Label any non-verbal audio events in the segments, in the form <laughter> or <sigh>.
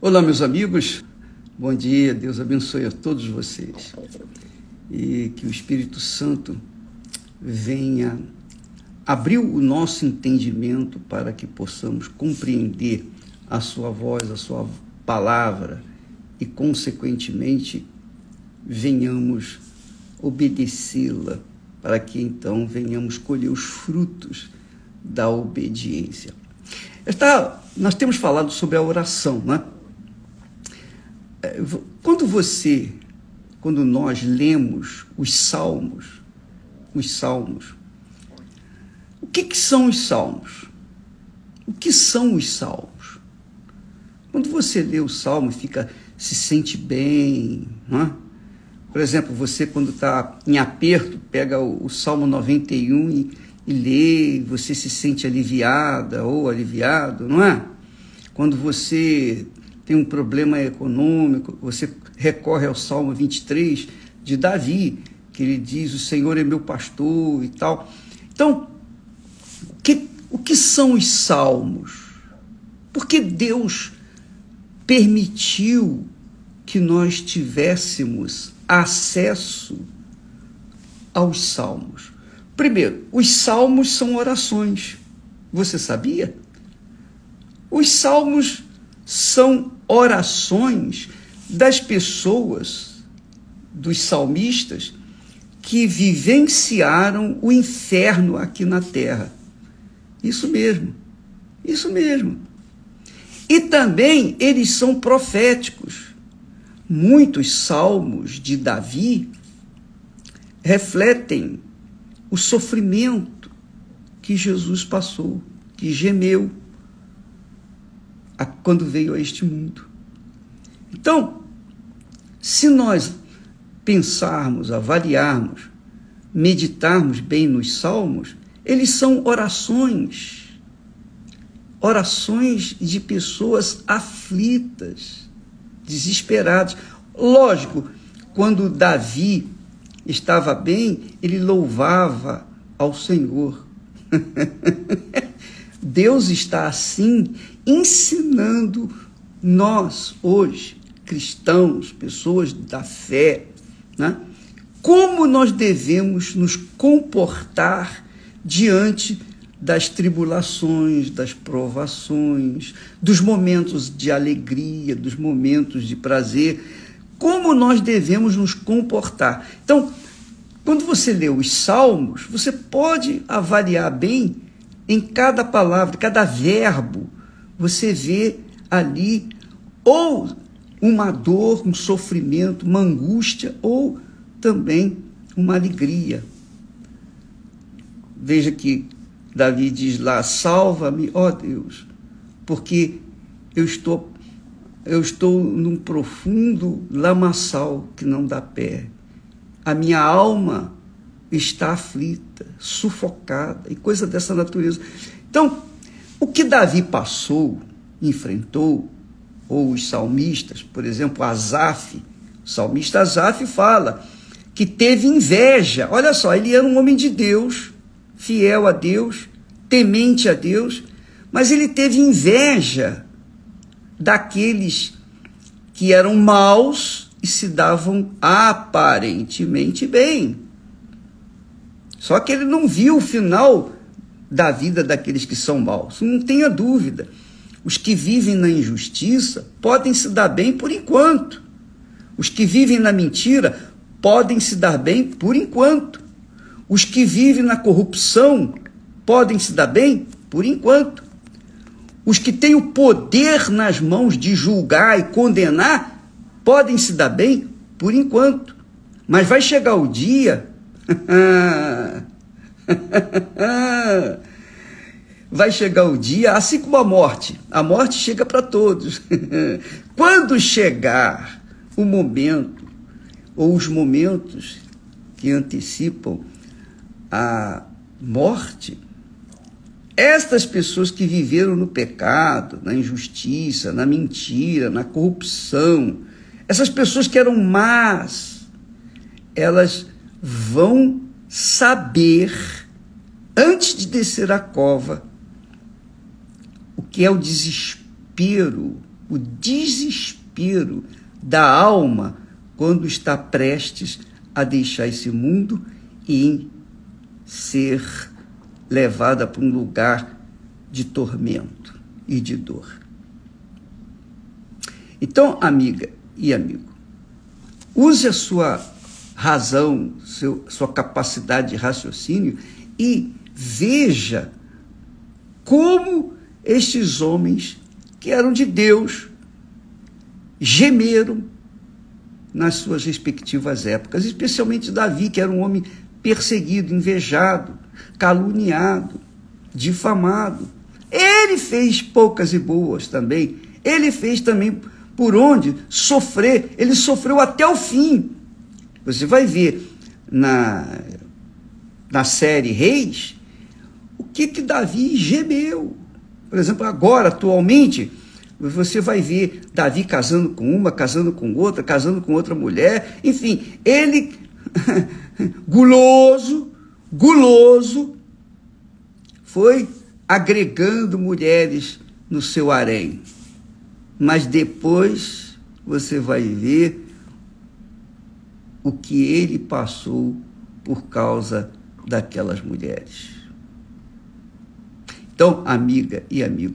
Olá, meus amigos. Bom dia. Deus abençoe a todos vocês. E que o Espírito Santo venha abrir o nosso entendimento para que possamos compreender a sua voz, a sua palavra e, consequentemente, venhamos obedecê-la, para que então venhamos colher os frutos da obediência. Está, nós temos falado sobre a oração, não é? É, quando você, quando nós lemos os salmos, os salmos, o que, que são os salmos? O que são os salmos? Quando você lê o salmo, fica, se sente bem, não é? Por exemplo, você quando está em aperto, pega o, o Salmo 91 e, e lê, você se sente aliviada ou aliviado, não é? Quando você tem um problema econômico, você recorre ao Salmo 23 de Davi, que ele diz: O Senhor é meu pastor e tal. Então, o que, o que são os salmos? Porque Deus permitiu que nós tivéssemos acesso aos salmos. Primeiro, os salmos são orações. Você sabia? Os salmos são orações das pessoas, dos salmistas, que vivenciaram o inferno aqui na terra. Isso mesmo, isso mesmo. E também eles são proféticos. Muitos salmos de Davi refletem o sofrimento que Jesus passou, que gemeu a, quando veio a este mundo. Então, se nós pensarmos, avaliarmos, meditarmos bem nos salmos, eles são orações, orações de pessoas aflitas, desesperadas. Lógico, quando Davi estava bem, ele louvava ao Senhor. <laughs> Deus está assim ensinando nós hoje, cristãos, pessoas da fé, né? como nós devemos nos comportar diante das tribulações, das provações, dos momentos de alegria, dos momentos de prazer, como nós devemos nos comportar. Então, quando você lê os salmos, você pode avaliar bem em cada palavra, cada verbo, você vê ali ou uma dor, um sofrimento, uma angústia ou também uma alegria. Veja que Davi diz lá: "Salva-me, ó Deus, porque eu estou eu estou num profundo lamaçal que não dá pé. A minha alma está aflita, sufocada e coisa dessa natureza. Então, o que Davi passou, enfrentou, ou os salmistas, por exemplo, Asaf, o salmista Asaf fala que teve inveja. Olha só, ele era um homem de Deus, fiel a Deus, temente a Deus, mas ele teve inveja daqueles que eram maus e se davam aparentemente bem. Só que ele não viu o final da vida daqueles que são maus. Não tenha dúvida. Os que vivem na injustiça podem se dar bem por enquanto. Os que vivem na mentira podem se dar bem por enquanto. Os que vivem na corrupção podem se dar bem por enquanto. Os que têm o poder nas mãos de julgar e condenar podem se dar bem por enquanto. Mas vai chegar o dia <laughs> Vai chegar o dia, assim como a morte. A morte chega para todos. <laughs> Quando chegar o momento, ou os momentos que antecipam a morte, estas pessoas que viveram no pecado, na injustiça, na mentira, na corrupção, essas pessoas que eram más, elas vão saber, antes de descer a cova, o que é o desespero o desespero da alma quando está prestes a deixar esse mundo e ser levada para um lugar de tormento e de dor. Então, amiga e amigo, use a sua razão, seu, sua capacidade de raciocínio e veja como estes homens que eram de Deus gemeram nas suas respectivas épocas, especialmente Davi, que era um homem perseguido, invejado, caluniado, difamado. Ele fez poucas e boas também. Ele fez também por onde sofrer. Ele sofreu até o fim. Você vai ver na, na série Reis o que que Davi gemeu. Por exemplo, agora, atualmente, você vai ver Davi casando com uma, casando com outra, casando com outra mulher. Enfim, ele, <laughs> guloso, guloso, foi agregando mulheres no seu harém. Mas depois você vai ver o que ele passou por causa daquelas mulheres. Então, amiga e amigo,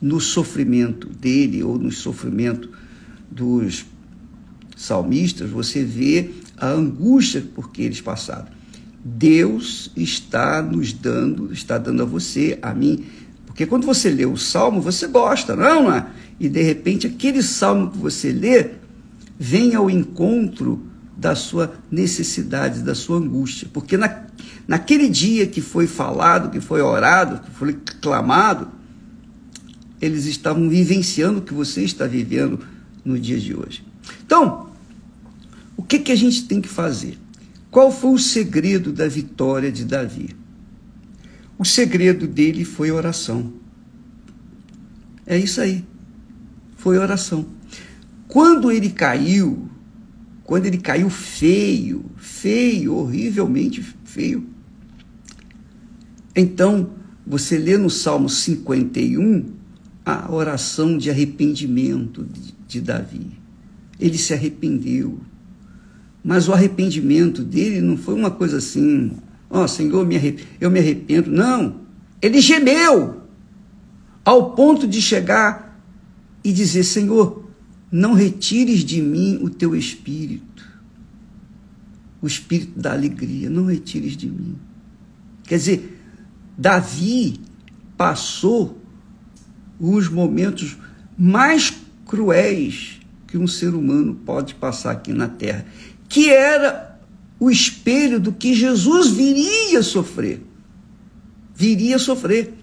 no sofrimento dele ou no sofrimento dos salmistas, você vê a angústia por que eles passaram. Deus está nos dando, está dando a você, a mim, porque quando você lê o salmo, você gosta, não é? E de repente aquele salmo que você lê vem ao encontro da sua necessidade, da sua angústia. Porque na, naquele dia que foi falado, que foi orado, que foi clamado, eles estavam vivenciando o que você está vivendo no dia de hoje. Então, o que, que a gente tem que fazer? Qual foi o segredo da vitória de Davi? O segredo dele foi oração. É isso aí. Foi oração. Quando ele caiu, quando ele caiu feio, feio, horrivelmente feio, então você lê no Salmo 51 a oração de arrependimento de, Davi. Ele se arrependeu. Mas o arrependimento dele não foi uma coisa assim, ó oh, Senhor, eu me arrependo. Não. Ele gemeu ao ponto de chegar e dizer: Senhor, não retires de mim o teu espírito, o espírito da alegria, não retires de mim. Quer dizer, Davi passou os momentos mais cruéis que um ser humano pode passar aqui na terra, que era o espelho do que Jesus viria sofrer. Viria a sofrer.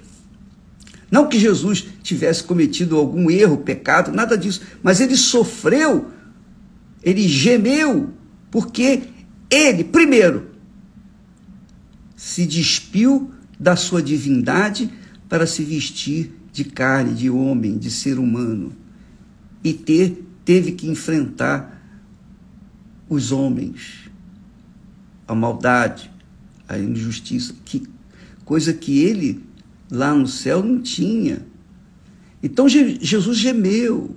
Não que Jesus tivesse cometido algum erro, pecado, nada disso, mas ele sofreu, ele gemeu, porque ele, primeiro, se despiu da sua divindade para se vestir de carne, de homem, de ser humano, e ter, teve que enfrentar os homens, a maldade, a injustiça, que, coisa que ele lá no céu não tinha. Então Jesus gemeu,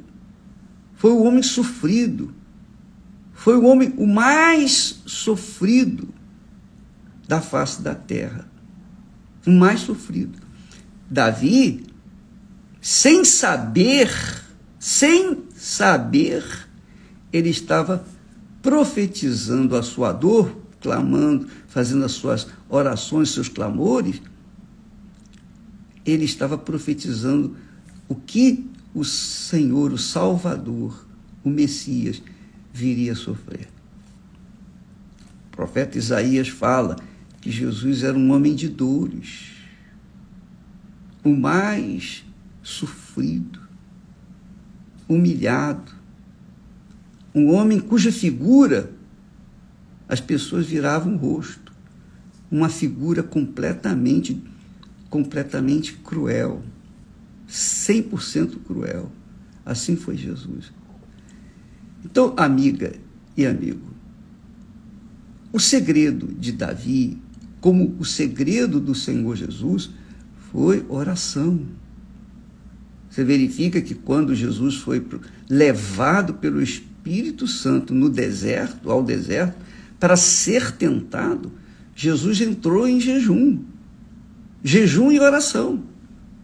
foi o homem sofrido, foi o homem o mais sofrido da face da terra, o mais sofrido. Davi sem saber, sem saber, ele estava profetizando a sua dor, clamando, fazendo as suas orações, seus clamores. Ele estava profetizando o que o Senhor, o Salvador, o Messias, viria a sofrer. O profeta Isaías fala que Jesus era um homem de dores, o mais sofrido, humilhado. Um homem cuja figura as pessoas viravam o rosto. Uma figura completamente, completamente cruel. 100% cruel. Assim foi Jesus. Então, amiga e amigo, o segredo de Davi, como o segredo do Senhor Jesus, foi oração você verifica que quando Jesus foi levado pelo Espírito Santo no deserto, ao deserto, para ser tentado, Jesus entrou em jejum. Jejum e oração,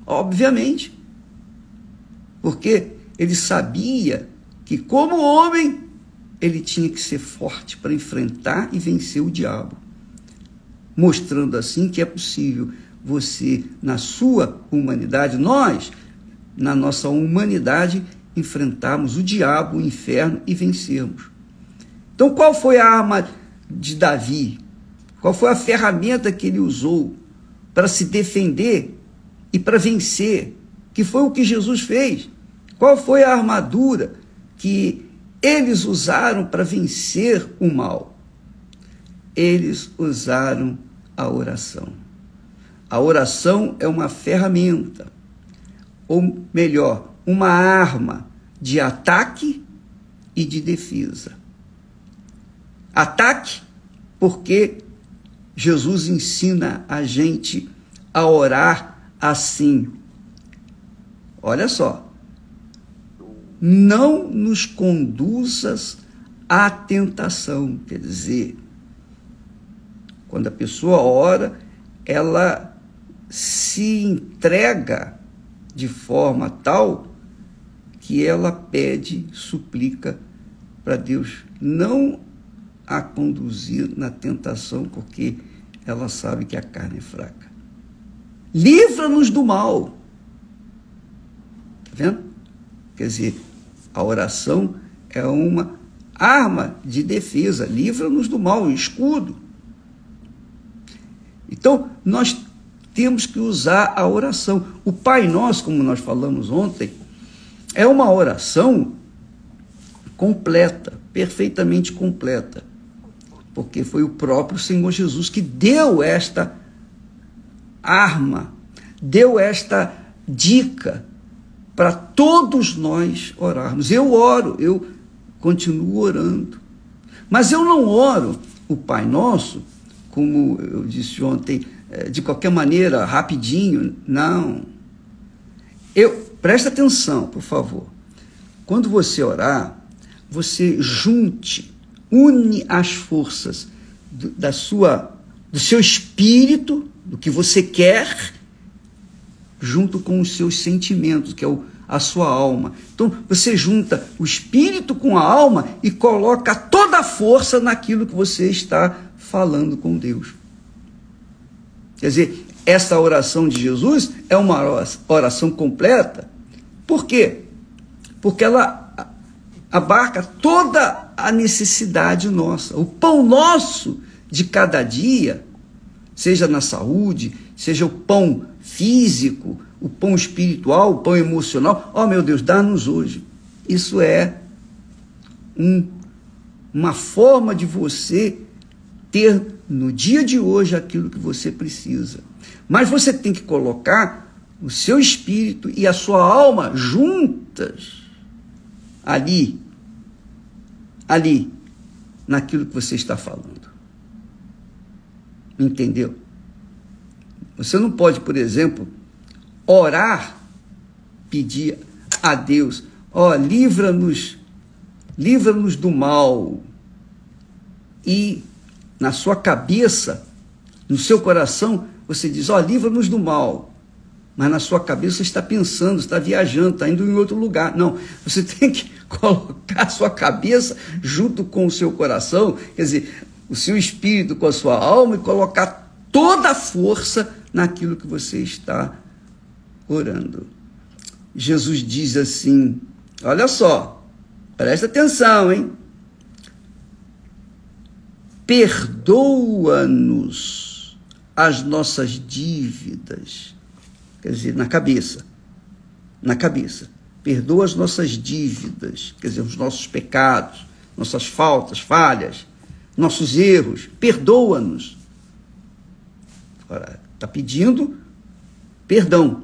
obviamente. Porque ele sabia que, como homem, ele tinha que ser forte para enfrentar e vencer o diabo. Mostrando assim que é possível você, na sua humanidade, nós, na nossa humanidade, enfrentarmos o diabo, o inferno e vencermos. Então, qual foi a arma de Davi? Qual foi a ferramenta que ele usou para se defender e para vencer? Que foi o que Jesus fez. Qual foi a armadura que eles usaram para vencer o mal? Eles usaram a oração. A oração é uma ferramenta, ou melhor, uma arma de ataque e de defesa. Ataque, porque Jesus ensina a gente a orar assim. Olha só. Não nos conduzas à tentação, quer dizer, quando a pessoa ora, ela se entrega de forma tal que ela pede, suplica para Deus não a conduzir na tentação, porque ela sabe que a carne é fraca. Livra-nos do mal. Está vendo? Quer dizer, a oração é uma arma de defesa, livra-nos do mal, um escudo. Então, nós temos que usar a oração. O Pai Nosso, como nós falamos ontem, é uma oração completa, perfeitamente completa, porque foi o próprio Senhor Jesus que deu esta arma, deu esta dica para todos nós orarmos. Eu oro, eu continuo orando, mas eu não oro o Pai Nosso, como eu disse ontem, é, de qualquer maneira, rapidinho. Não. Eu, presta atenção, por favor. Quando você orar, você junte, une as forças do, da sua, do seu espírito, do que você quer, junto com os seus sentimentos, que é o, a sua alma. Então, você junta o espírito com a alma e coloca toda a força naquilo que você está falando com Deus. Quer dizer, essa oração de Jesus é uma oração completa. Por quê? Porque ela abarca toda a necessidade nossa. O pão nosso de cada dia, seja na saúde, seja o pão físico, o pão espiritual, o pão emocional. Oh, meu Deus, dá-nos hoje. Isso é um, uma forma de você ter no dia de hoje aquilo que você precisa. Mas você tem que colocar o seu espírito e a sua alma juntas ali, ali, naquilo que você está falando. Entendeu? Você não pode, por exemplo, orar, pedir a Deus, ó, oh, livra-nos, livra-nos do mal e na sua cabeça, no seu coração, você diz: Ó, oh, livra-nos do mal. Mas na sua cabeça você está pensando, está viajando, está indo em outro lugar. Não, você <laughs> tem que colocar a sua cabeça junto com o seu coração, quer dizer, o seu espírito com a sua alma e colocar toda a força naquilo que você está orando. Jesus diz assim: olha só, presta atenção, hein? perdoa-nos as nossas dívidas. Quer dizer, na cabeça. Na cabeça. Perdoa as nossas dívidas, quer dizer, os nossos pecados, nossas faltas, falhas, nossos erros. Perdoa-nos. Está pedindo perdão.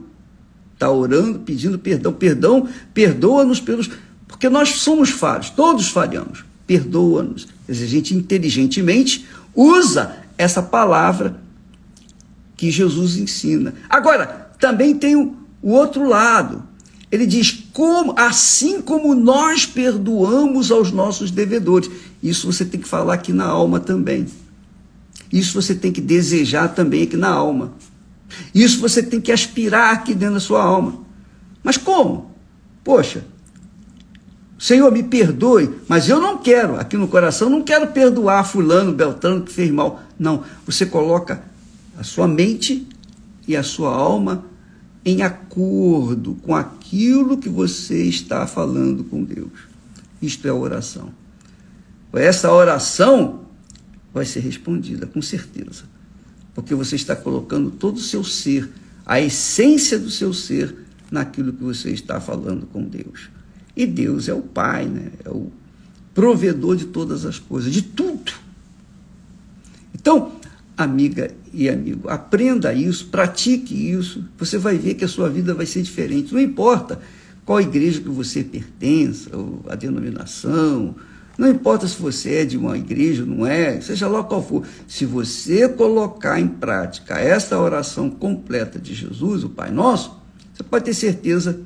Está orando, pedindo perdão. Perdão, perdoa-nos pelos. Porque nós somos falhos, todos falhamos. Perdoa-nos a gente inteligentemente usa essa palavra que Jesus ensina. Agora, também tem o, outro lado. Ele diz: como, assim como nós perdoamos aos nossos devedores. Isso você tem que falar aqui na alma também. Isso você tem que desejar também aqui na alma. Isso você tem que aspirar aqui dentro da sua alma. Mas como? Poxa, Senhor, me perdoe, mas eu não quero, aqui no coração, não quero perdoar Fulano, Beltrano que fez mal. Não, você coloca a sua mente e a sua alma em acordo com aquilo que você está falando com Deus. Isto é oração. Essa oração vai ser respondida, com certeza. Porque você está colocando todo o seu ser, a essência do seu ser, naquilo que você está falando com Deus. E Deus é o Pai, né? é o provedor de todas as coisas, de tudo. Então, amiga e amigo, aprenda isso, pratique isso, você vai ver que a sua vida vai ser diferente. Não importa qual igreja que você pertença, ou a denominação, não importa se você é de uma igreja, não é, seja lá qual for. Se você colocar em prática esta oração completa de Jesus, o Pai Nosso, você pode ter certeza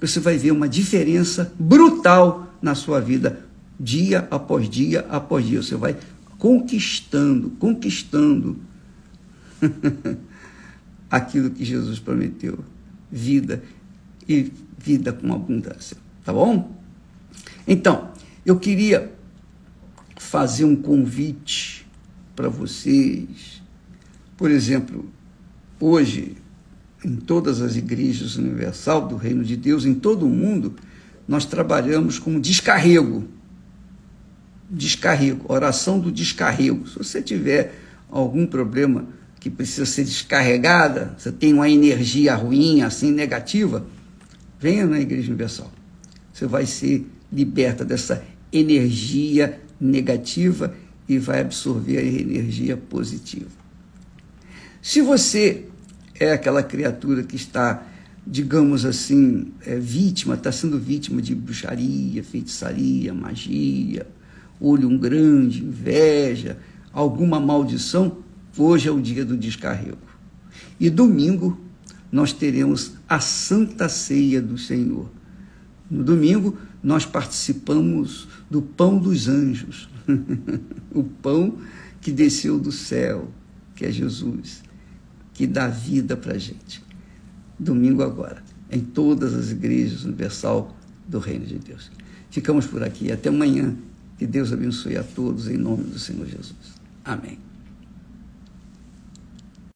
que você vai ver uma diferença brutal na sua vida, dia após dia após dia. Você vai conquistando, conquistando <laughs> aquilo que Jesus prometeu: vida e vida com abundância. Tá bom? Então, eu queria fazer um convite para vocês. Por exemplo, hoje, em todas as igrejas universal do Reino de Deus, em todo o mundo, nós trabalhamos com descarrego. Descarrego, oração do descarrego. Se você tiver algum problema que precisa ser descarregada, você tem uma energia ruim, assim, negativa, venha na Igreja Universal. Você vai ser liberta dessa energia negativa e vai absorver a energia positiva. Se você é aquela criatura que está, digamos assim, é vítima, está sendo vítima de bruxaria, feitiçaria, magia, olho um grande, inveja, alguma maldição, hoje é o dia do descarrego. E domingo nós teremos a Santa Ceia do Senhor. No domingo nós participamos do pão dos anjos, <laughs> o pão que desceu do céu, que é Jesus, que dá vida para a gente. Domingo agora, em todas as igrejas universal do Reino de Deus. Ficamos por aqui. Até amanhã. Que Deus abençoe a todos em nome do Senhor Jesus. Amém.